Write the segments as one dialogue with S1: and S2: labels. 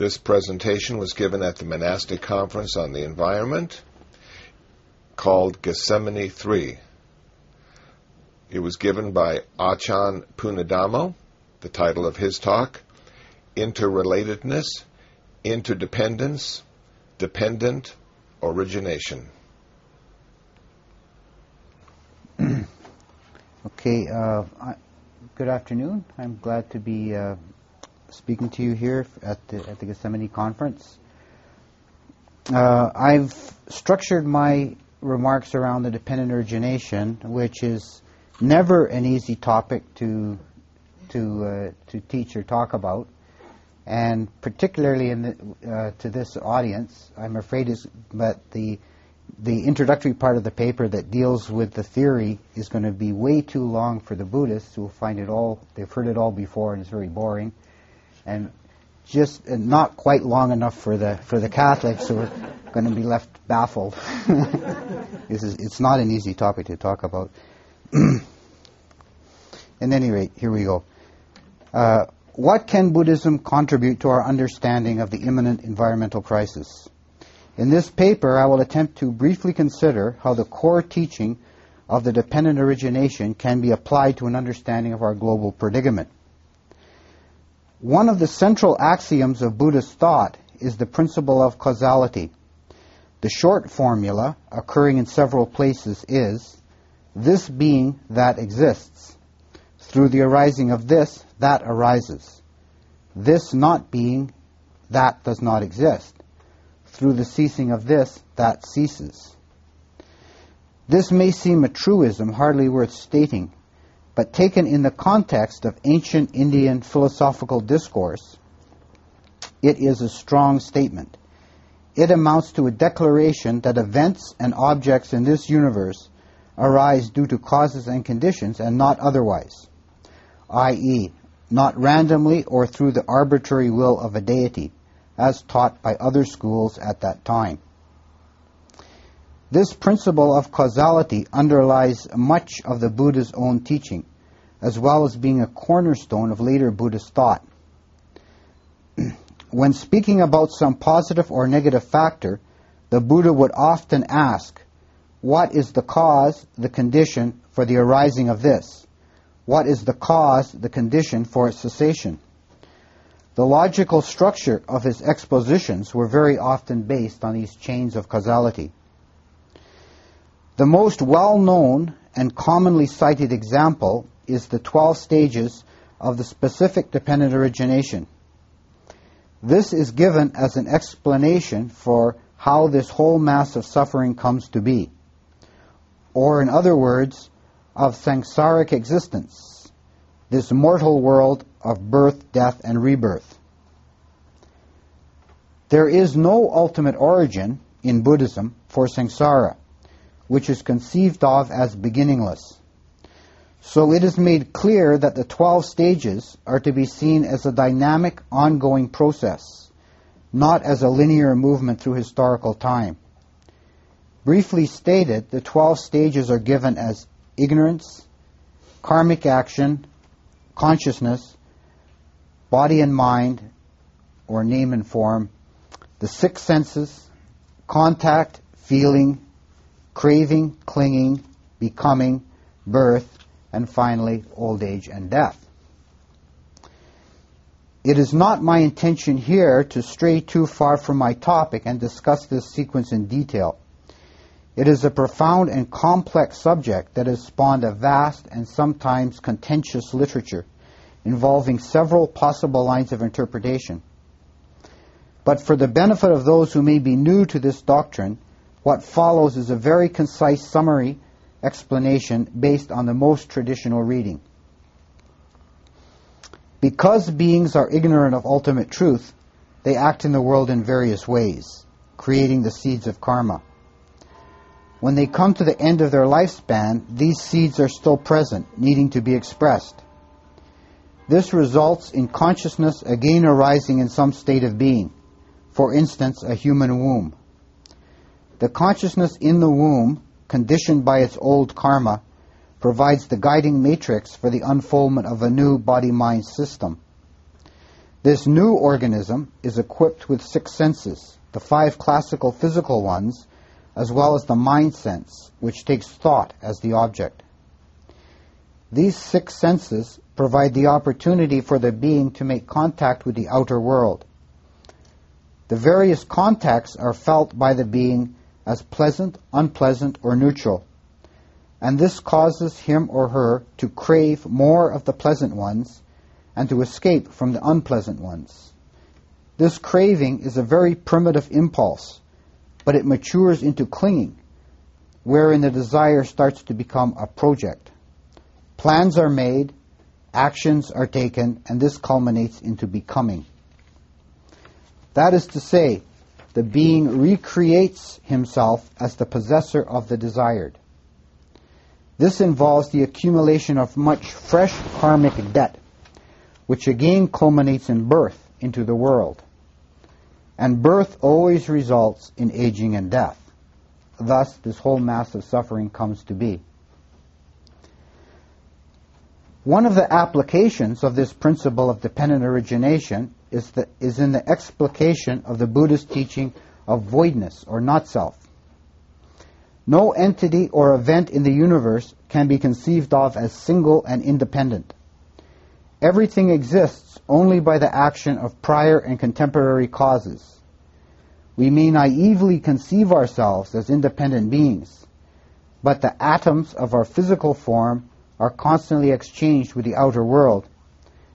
S1: This presentation was given at the monastic conference on the environment called Gethsemani 3. It was given by Achan Punnadhammo, the title of his talk, Interrelatedness, Interdependence, Dependent Origination.
S2: Okay, uh, I, good afternoon. I'm glad to be uh, speaking to you here at the, at the Gethsemani conference. Uh, I've structured my remarks around the dependent origination, which is never an easy topic to to uh, to teach or talk about, and particularly in the, uh, to this audience, I'm afraid is but the the introductory part of the paper that deals with the theory is going to be way too long for the Buddhists who find it all they've heard it all before and it's very boring and just uh, not quite long enough for the for the Catholics who are going to be left baffled. this is, it's not an easy topic to talk about. At any rate, here we go. Uh, what can Buddhism contribute to our understanding of the imminent environmental crisis? In this paper, I will attempt to briefly consider how the core teaching of the dependent origination can be applied to an understanding of our global predicament. One of the central axioms of Buddhist thought is the principle of causality. The short formula, occurring in several places, is this being that exists. Through the arising of this, that arises. This not being, that does not exist. Through the ceasing of this, that ceases. This may seem a truism hardly worth stating, but taken in the context of ancient Indian philosophical discourse, it is a strong statement. It amounts to a declaration that events and objects in this universe arise due to causes and conditions and not otherwise, i.e., not randomly or through the arbitrary will of a deity, as taught by other schools at that time. This principle of causality underlies much of the Buddha's own teaching, as well as being a cornerstone of later Buddhist thought. when speaking about some positive or negative factor, the Buddha would often ask, What is the cause, the condition for the arising of this? What is the cause, the condition for its cessation? The logical structure of his expositions were very often based on these chains of causality. The most well-known and commonly cited example is the 12 stages of the specific dependent origination. This is given as an explanation for how this whole mass of suffering comes to be, or in other words, of samsaric existence, this mortal world of birth, death, and rebirth. There is no ultimate origin in Buddhism for samsara which is conceived of as beginningless. So it is made clear that the 12 stages are to be seen as a dynamic, ongoing process, not as a linear movement through historical time. Briefly stated, the 12 stages are given as ignorance, karmic action, consciousness, body and mind, or name and form, the six senses, contact, feeling, craving, clinging, becoming, birth, and finally old age and death. It is not my intention here to stray too far from my topic and discuss this sequence in detail. It is a profound and complex subject that has spawned a vast and sometimes contentious literature involving several possible lines of interpretation. But for the benefit of those who may be new to this doctrine, what follows is a very concise summary explanation based on the most traditional reading. Because beings are ignorant of ultimate truth, they act in the world in various ways, creating the seeds of karma. When they come to the end of their lifespan, these seeds are still present, needing to be expressed. This results in consciousness again arising in some state of being, for instance, a human womb. The consciousness in the womb, conditioned by its old karma, provides the guiding matrix for the unfoldment of a new body mind system. This new organism is equipped with six senses, the five classical physical ones, as well as the mind sense, which takes thought as the object. These six senses provide the opportunity for the being to make contact with the outer world. The various contacts are felt by the being as pleasant, unpleasant, or neutral, and this causes him or her to crave more of the pleasant ones and to escape from the unpleasant ones. This craving is a very primitive impulse, but it matures into clinging, wherein the desire starts to become a project. Plans are made, actions are taken, and this culminates into becoming. That is to say, the being recreates himself as the possessor of the desired. This involves the accumulation of much fresh karmic debt, which again culminates in birth into the world. And birth always results in aging and death. Thus, this whole mass of suffering comes to be. One of the applications of this principle of dependent origination is, the, is in the explication of the Buddhist teaching of voidness or not self. No entity or event in the universe can be conceived of as single and independent. Everything exists only by the action of prior and contemporary causes. We may naively conceive ourselves as independent beings, but the atoms of our physical form are constantly exchanged with the outer world,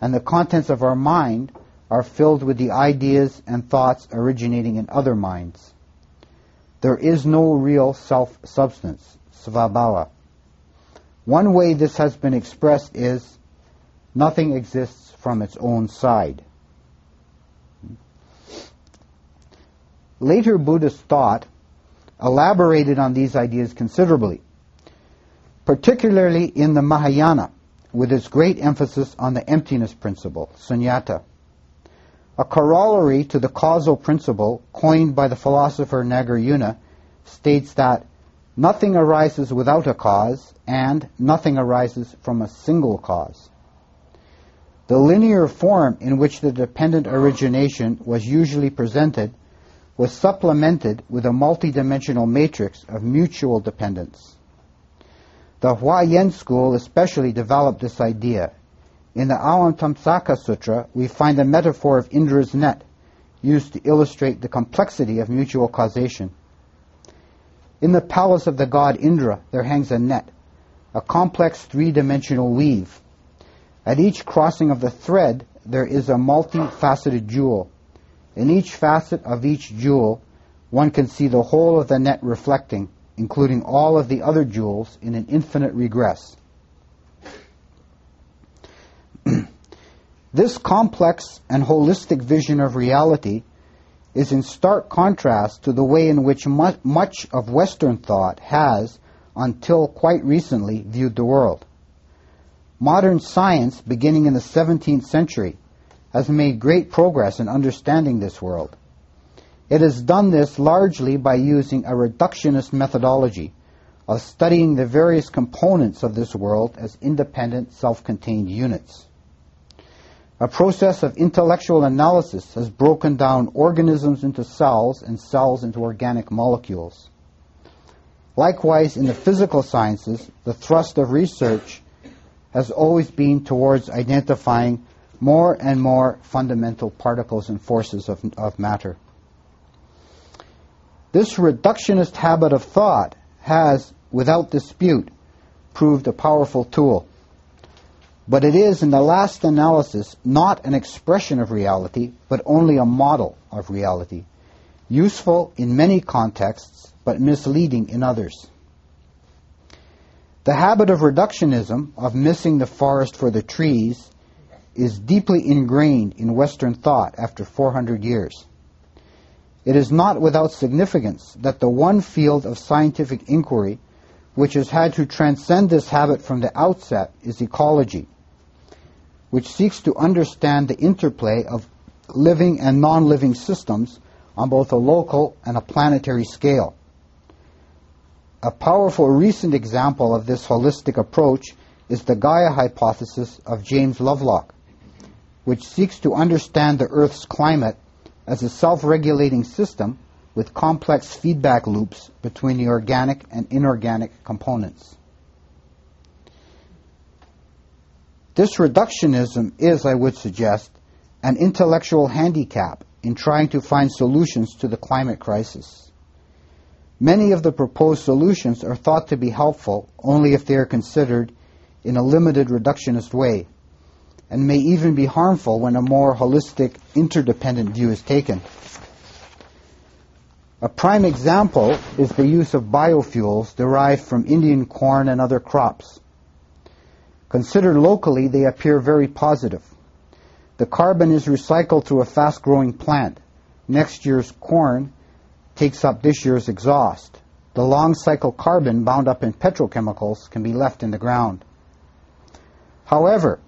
S2: and the contents of our mind are filled with the ideas and thoughts originating in other minds. There is no real self substance, svabhava. One way this has been expressed is nothing exists from its own side. Later Buddhist thought elaborated on these ideas considerably, particularly in the Mahayana, with its great emphasis on the emptiness principle, sunyata. A corollary to the causal principle coined by the philosopher Nagarjuna states that nothing arises without a cause and nothing arises from a single cause. The linear form in which the dependent origination was usually presented was supplemented with a multidimensional matrix of mutual dependence. The Huayan school especially developed this idea in the Avatamsaka Sutra, we find a metaphor of Indra's net used to illustrate the complexity of mutual causation. In the palace of the god Indra, there hangs a net, a complex three-dimensional weave. At each crossing of the thread, there is a multifaceted jewel. In each facet of each jewel, one can see the whole of the net reflecting, including all of the other jewels in an infinite regress. This complex and holistic vision of reality is in stark contrast to the way in which much of Western thought has, until quite recently, viewed the world. Modern science, beginning in the 17th century, has made great progress in understanding this world. It has done this largely by using a reductionist methodology of studying the various components of this world as independent, self-contained units. A process of intellectual analysis has broken down organisms into cells and cells into organic molecules. Likewise, in the physical sciences, the thrust of research has always been towards identifying more and more fundamental particles and forces of, of matter. This reductionist habit of thought has, without dispute, proved a powerful tool. But it is, in the last analysis, not an expression of reality, but only a model of reality, useful in many contexts, but misleading in others. The habit of reductionism, of missing the forest for the trees, is deeply ingrained in Western thought after 400 years. It is not without significance that the one field of scientific inquiry which has had to transcend this habit from the outset is ecology which seeks to understand the interplay of living and non-living systems on both a local and a planetary scale. A powerful recent example of this holistic approach is the Gaia hypothesis of James Lovelock, which seeks to understand the Earth's climate as a self-regulating system with complex feedback loops between the organic and inorganic components. This reductionism is, I would suggest, an intellectual handicap in trying to find solutions to the climate crisis. Many of the proposed solutions are thought to be helpful only if they are considered in a limited reductionist way, and may even be harmful when a more holistic, interdependent view is taken. A prime example is the use of biofuels derived from Indian corn and other crops. Considered locally, they appear very positive. The carbon is recycled through a fast growing plant. Next year's corn takes up this year's exhaust. The long cycle carbon bound up in petrochemicals can be left in the ground. However,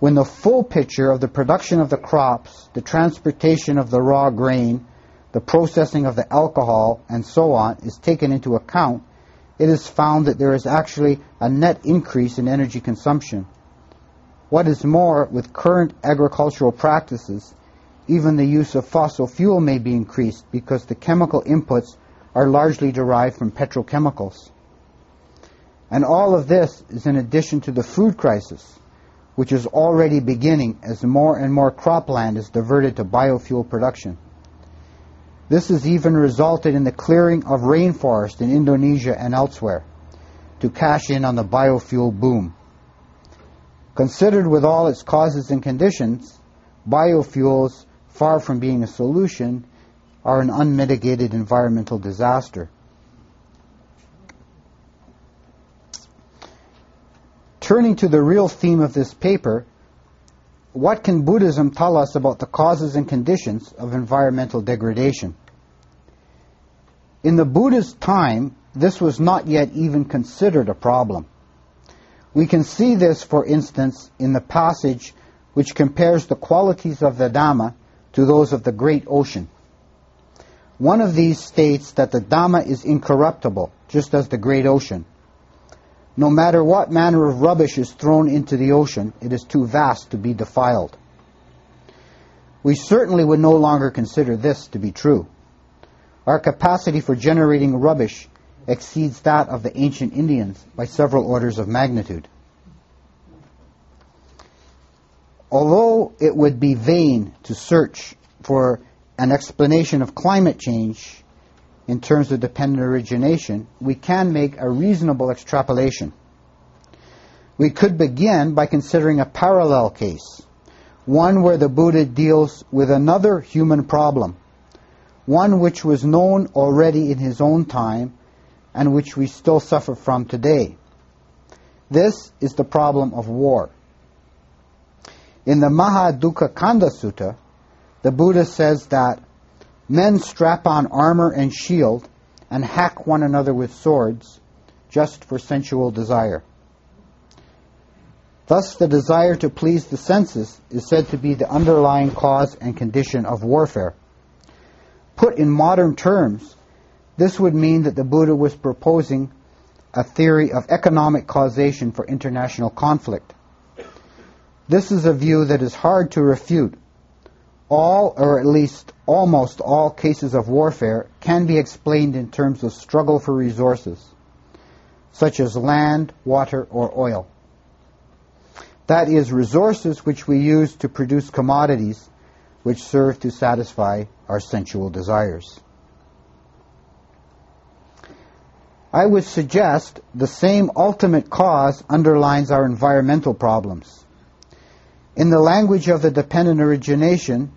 S2: when the full picture of the production of the crops, the transportation of the raw grain, the processing of the alcohol, and so on is taken into account, it is found that there is actually a net increase in energy consumption. What is more, with current agricultural practices, even the use of fossil fuel may be increased because the chemical inputs are largely derived from petrochemicals. And all of this is in addition to the food crisis, which is already beginning as more and more cropland is diverted to biofuel production. This has even resulted in the clearing of rainforest in Indonesia and elsewhere to cash in on the biofuel boom. Considered with all its causes and conditions, biofuels, far from being a solution, are an unmitigated environmental disaster. Turning to the real theme of this paper, what can Buddhism tell us about the causes and conditions of environmental degradation? In the Buddha's time, this was not yet even considered a problem. We can see this, for instance, in the passage which compares the qualities of the Dhamma to those of the great ocean. One of these states that the Dhamma is incorruptible, just as the great ocean. No matter what manner of rubbish is thrown into the ocean, it is too vast to be defiled. We certainly would no longer consider this to be true. Our capacity for generating rubbish exceeds that of the ancient Indians by several orders of magnitude. Although it would be vain to search for an explanation of climate change in terms of dependent origination, we can make a reasonable extrapolation. We could begin by considering a parallel case, one where the Buddha deals with another human problem, one which was known already in his own time and which we still suffer from today. This is the problem of war. In the Maha Kanda Sutta, the Buddha says that Men strap on armor and shield and hack one another with swords just for sensual desire. Thus, the desire to please the senses is said to be the underlying cause and condition of warfare. Put in modern terms, this would mean that the Buddha was proposing a theory of economic causation for international conflict. This is a view that is hard to refute all, or at least almost all, cases of warfare can be explained in terms of struggle for resources, such as land, water, or oil. That is, resources which we use to produce commodities which serve to satisfy our sensual desires. I would suggest the same ultimate cause underlines our environmental problems. In the language of the dependent origination,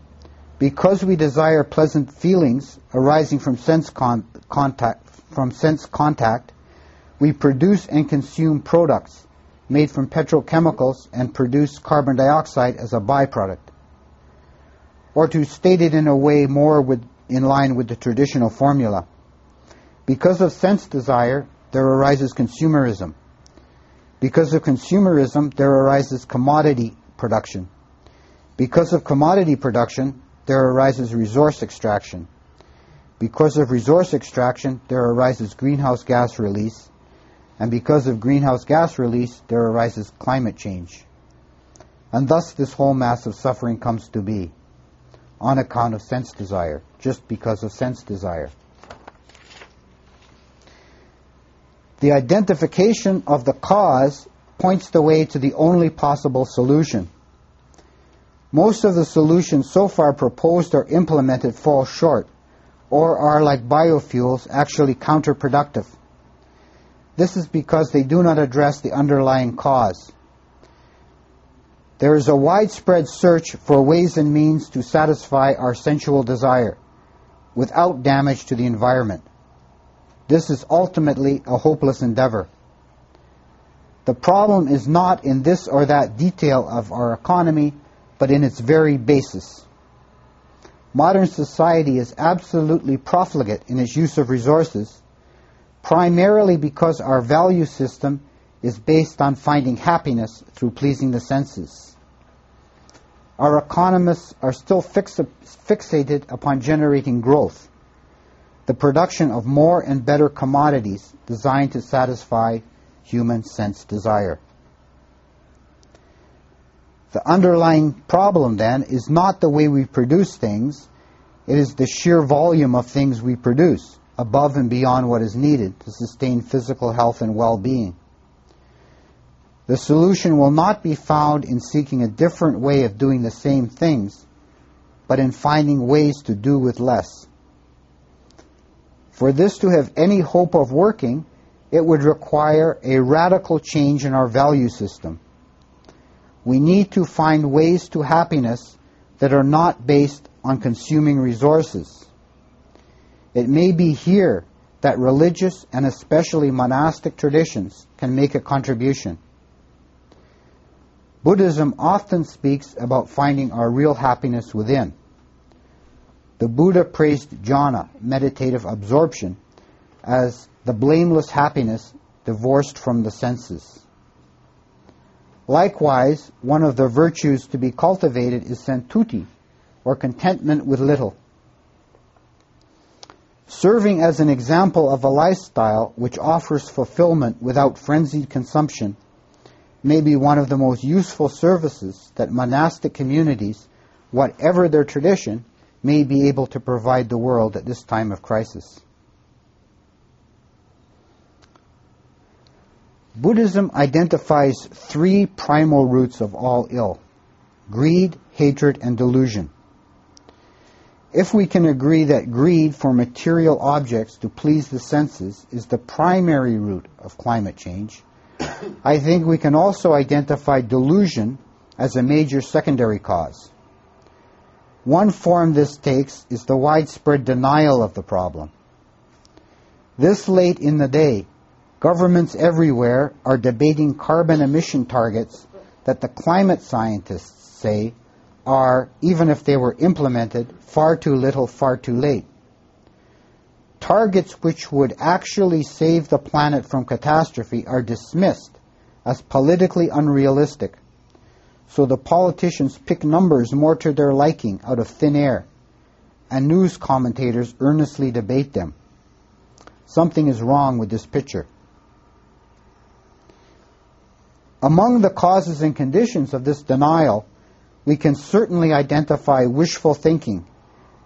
S2: because we desire pleasant feelings arising from sense con- contact, from sense contact, we produce and consume products made from petrochemicals and produce carbon dioxide as a byproduct. Or to state it in a way more with, in line with the traditional formula, because of sense desire, there arises consumerism. Because of consumerism, there arises commodity production. Because of commodity production, there arises resource extraction. Because of resource extraction, there arises greenhouse gas release. And because of greenhouse gas release, there arises climate change. And thus this whole mass of suffering comes to be on account of sense desire, just because of sense desire. The identification of the cause points the way to the only possible solution. Most of the solutions so far proposed or implemented fall short or are like biofuels actually counterproductive. This is because they do not address the underlying cause. There is a widespread search for ways and means to satisfy our sensual desire without damage to the environment. This is ultimately a hopeless endeavor. The problem is not in this or that detail of our economy, but in its very basis. Modern society is absolutely profligate in its use of resources, primarily because our value system is based on finding happiness through pleasing the senses. Our economists are still fix- fixated upon generating growth, the production of more and better commodities designed to satisfy human sense desire. The underlying problem then is not the way we produce things, it is the sheer volume of things we produce above and beyond what is needed to sustain physical health and well-being. The solution will not be found in seeking a different way of doing the same things, but in finding ways to do with less. For this to have any hope of working, it would require a radical change in our value system. We need to find ways to happiness that are not based on consuming resources. It may be here that religious and especially monastic traditions can make a contribution. Buddhism often speaks about finding our real happiness within. The Buddha praised jhana, meditative absorption, as the blameless happiness divorced from the senses. Likewise, one of the virtues to be cultivated is santuti, or contentment with little. Serving as an example of a lifestyle which offers fulfillment without frenzied consumption may be one of the most useful services that monastic communities, whatever their tradition, may be able to provide the world at this time of crisis. Buddhism identifies three primal roots of all ill greed, hatred, and delusion. If we can agree that greed for material objects to please the senses is the primary root of climate change, I think we can also identify delusion as a major secondary cause. One form this takes is the widespread denial of the problem. This late in the day, governments everywhere are debating carbon emission targets that the climate scientists say are, even if they were implemented, far too little, far too late. Targets which would actually save the planet from catastrophe are dismissed as politically unrealistic. So the politicians pick numbers more to their liking out of thin air, and news commentators earnestly debate them. Something is wrong with this picture. Among the causes and conditions of this denial we can certainly identify wishful thinking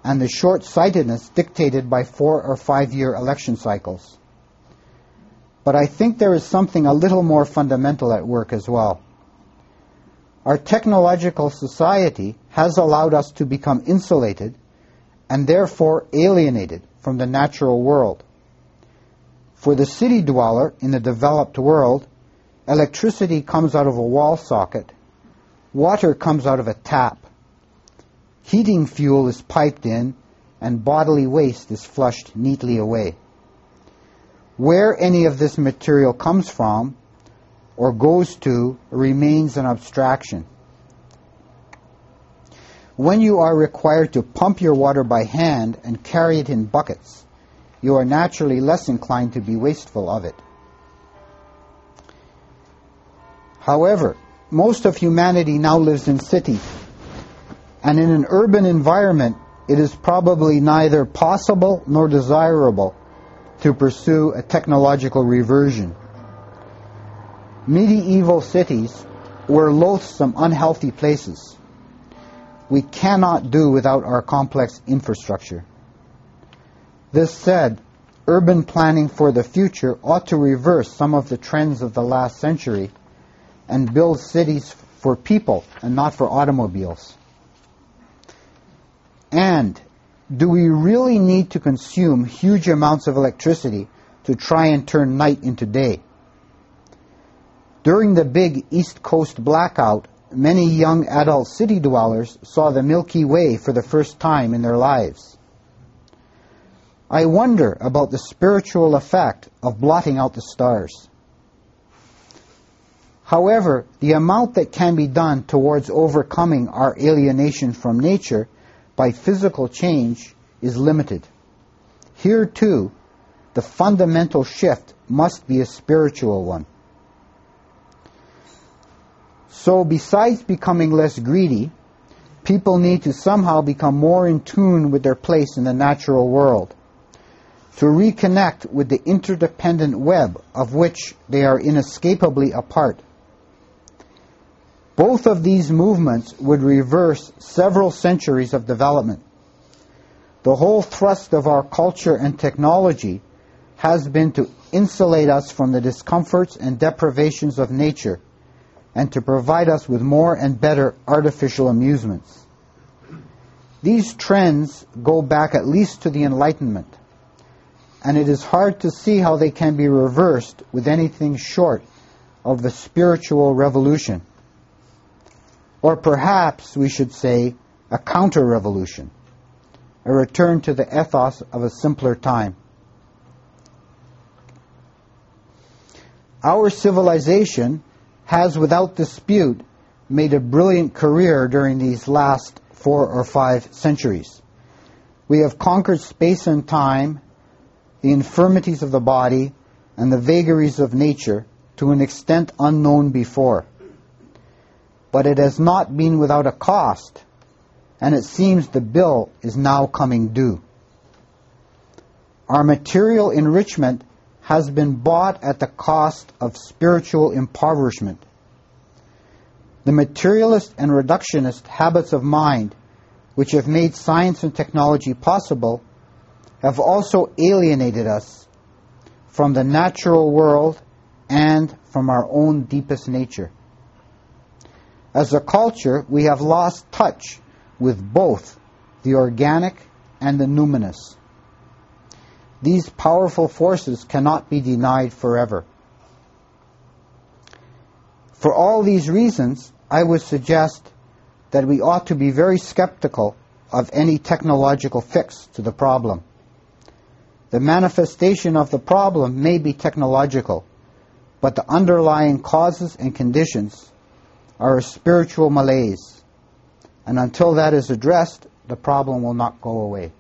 S2: and the short sightedness dictated by four or five year election cycles. But I think there is something a little more fundamental at work as well. Our technological society has allowed us to become insulated and therefore alienated from the natural world. For the city dweller in the developed world, electricity comes out of a wall socket Water comes out of a tap. Heating fuel is piped in, and bodily waste is flushed neatly away. Where any of this material comes from or goes to remains an abstraction. When you are required to pump your water by hand and carry it in buckets, you are naturally less inclined to be wasteful of it. However, most of humanity now lives in cities. And in an urban environment, it is probably neither possible nor desirable to pursue a technological reversion. Medieval cities were loathsome, unhealthy places. We cannot do without our complex infrastructure. This said, urban planning for the future ought to reverse some of the trends of the last century and build cities for people and not for automobiles. And do we really need to consume huge amounts of electricity to try and turn night into day? During the big East Coast blackout, many young adult city dwellers saw the Milky Way for the first time in their lives. I wonder about the spiritual effect of blotting out the stars. However, the amount that can be done towards overcoming our alienation from nature by physical change is limited. Here, too, the fundamental shift must be a spiritual one. So, besides becoming less greedy, people need to somehow become more in tune with their place in the natural world, to reconnect with the interdependent web of which they are inescapably a part. Both of these movements would reverse several centuries of development. The whole thrust of our culture and technology has been to insulate us from the discomforts and deprivations of nature and to provide us with more and better artificial amusements. These trends go back at least to the Enlightenment, and it is hard to see how they can be reversed with anything short of the spiritual revolution or perhaps we should say a counter revolution, a return to the ethos of a simpler time. Our civilization has, without dispute, made a brilliant career during these last four or five centuries. We have conquered space and time, the infirmities of the body, and the vagaries of nature to an extent unknown before but it has not been without a cost, and it seems the bill is now coming due. Our material enrichment has been bought at the cost of spiritual impoverishment. The materialist and reductionist habits of mind, which have made science and technology possible, have also alienated us from the natural world and from our own deepest nature. As a culture, we have lost touch with both the organic and the numinous. These powerful forces cannot be denied forever. For all these reasons, I would suggest that we ought to be very skeptical of any technological fix to the problem. The manifestation of the problem may be technological, but the underlying causes and conditions are a spiritual malaise. And until that is addressed, the problem will not go away.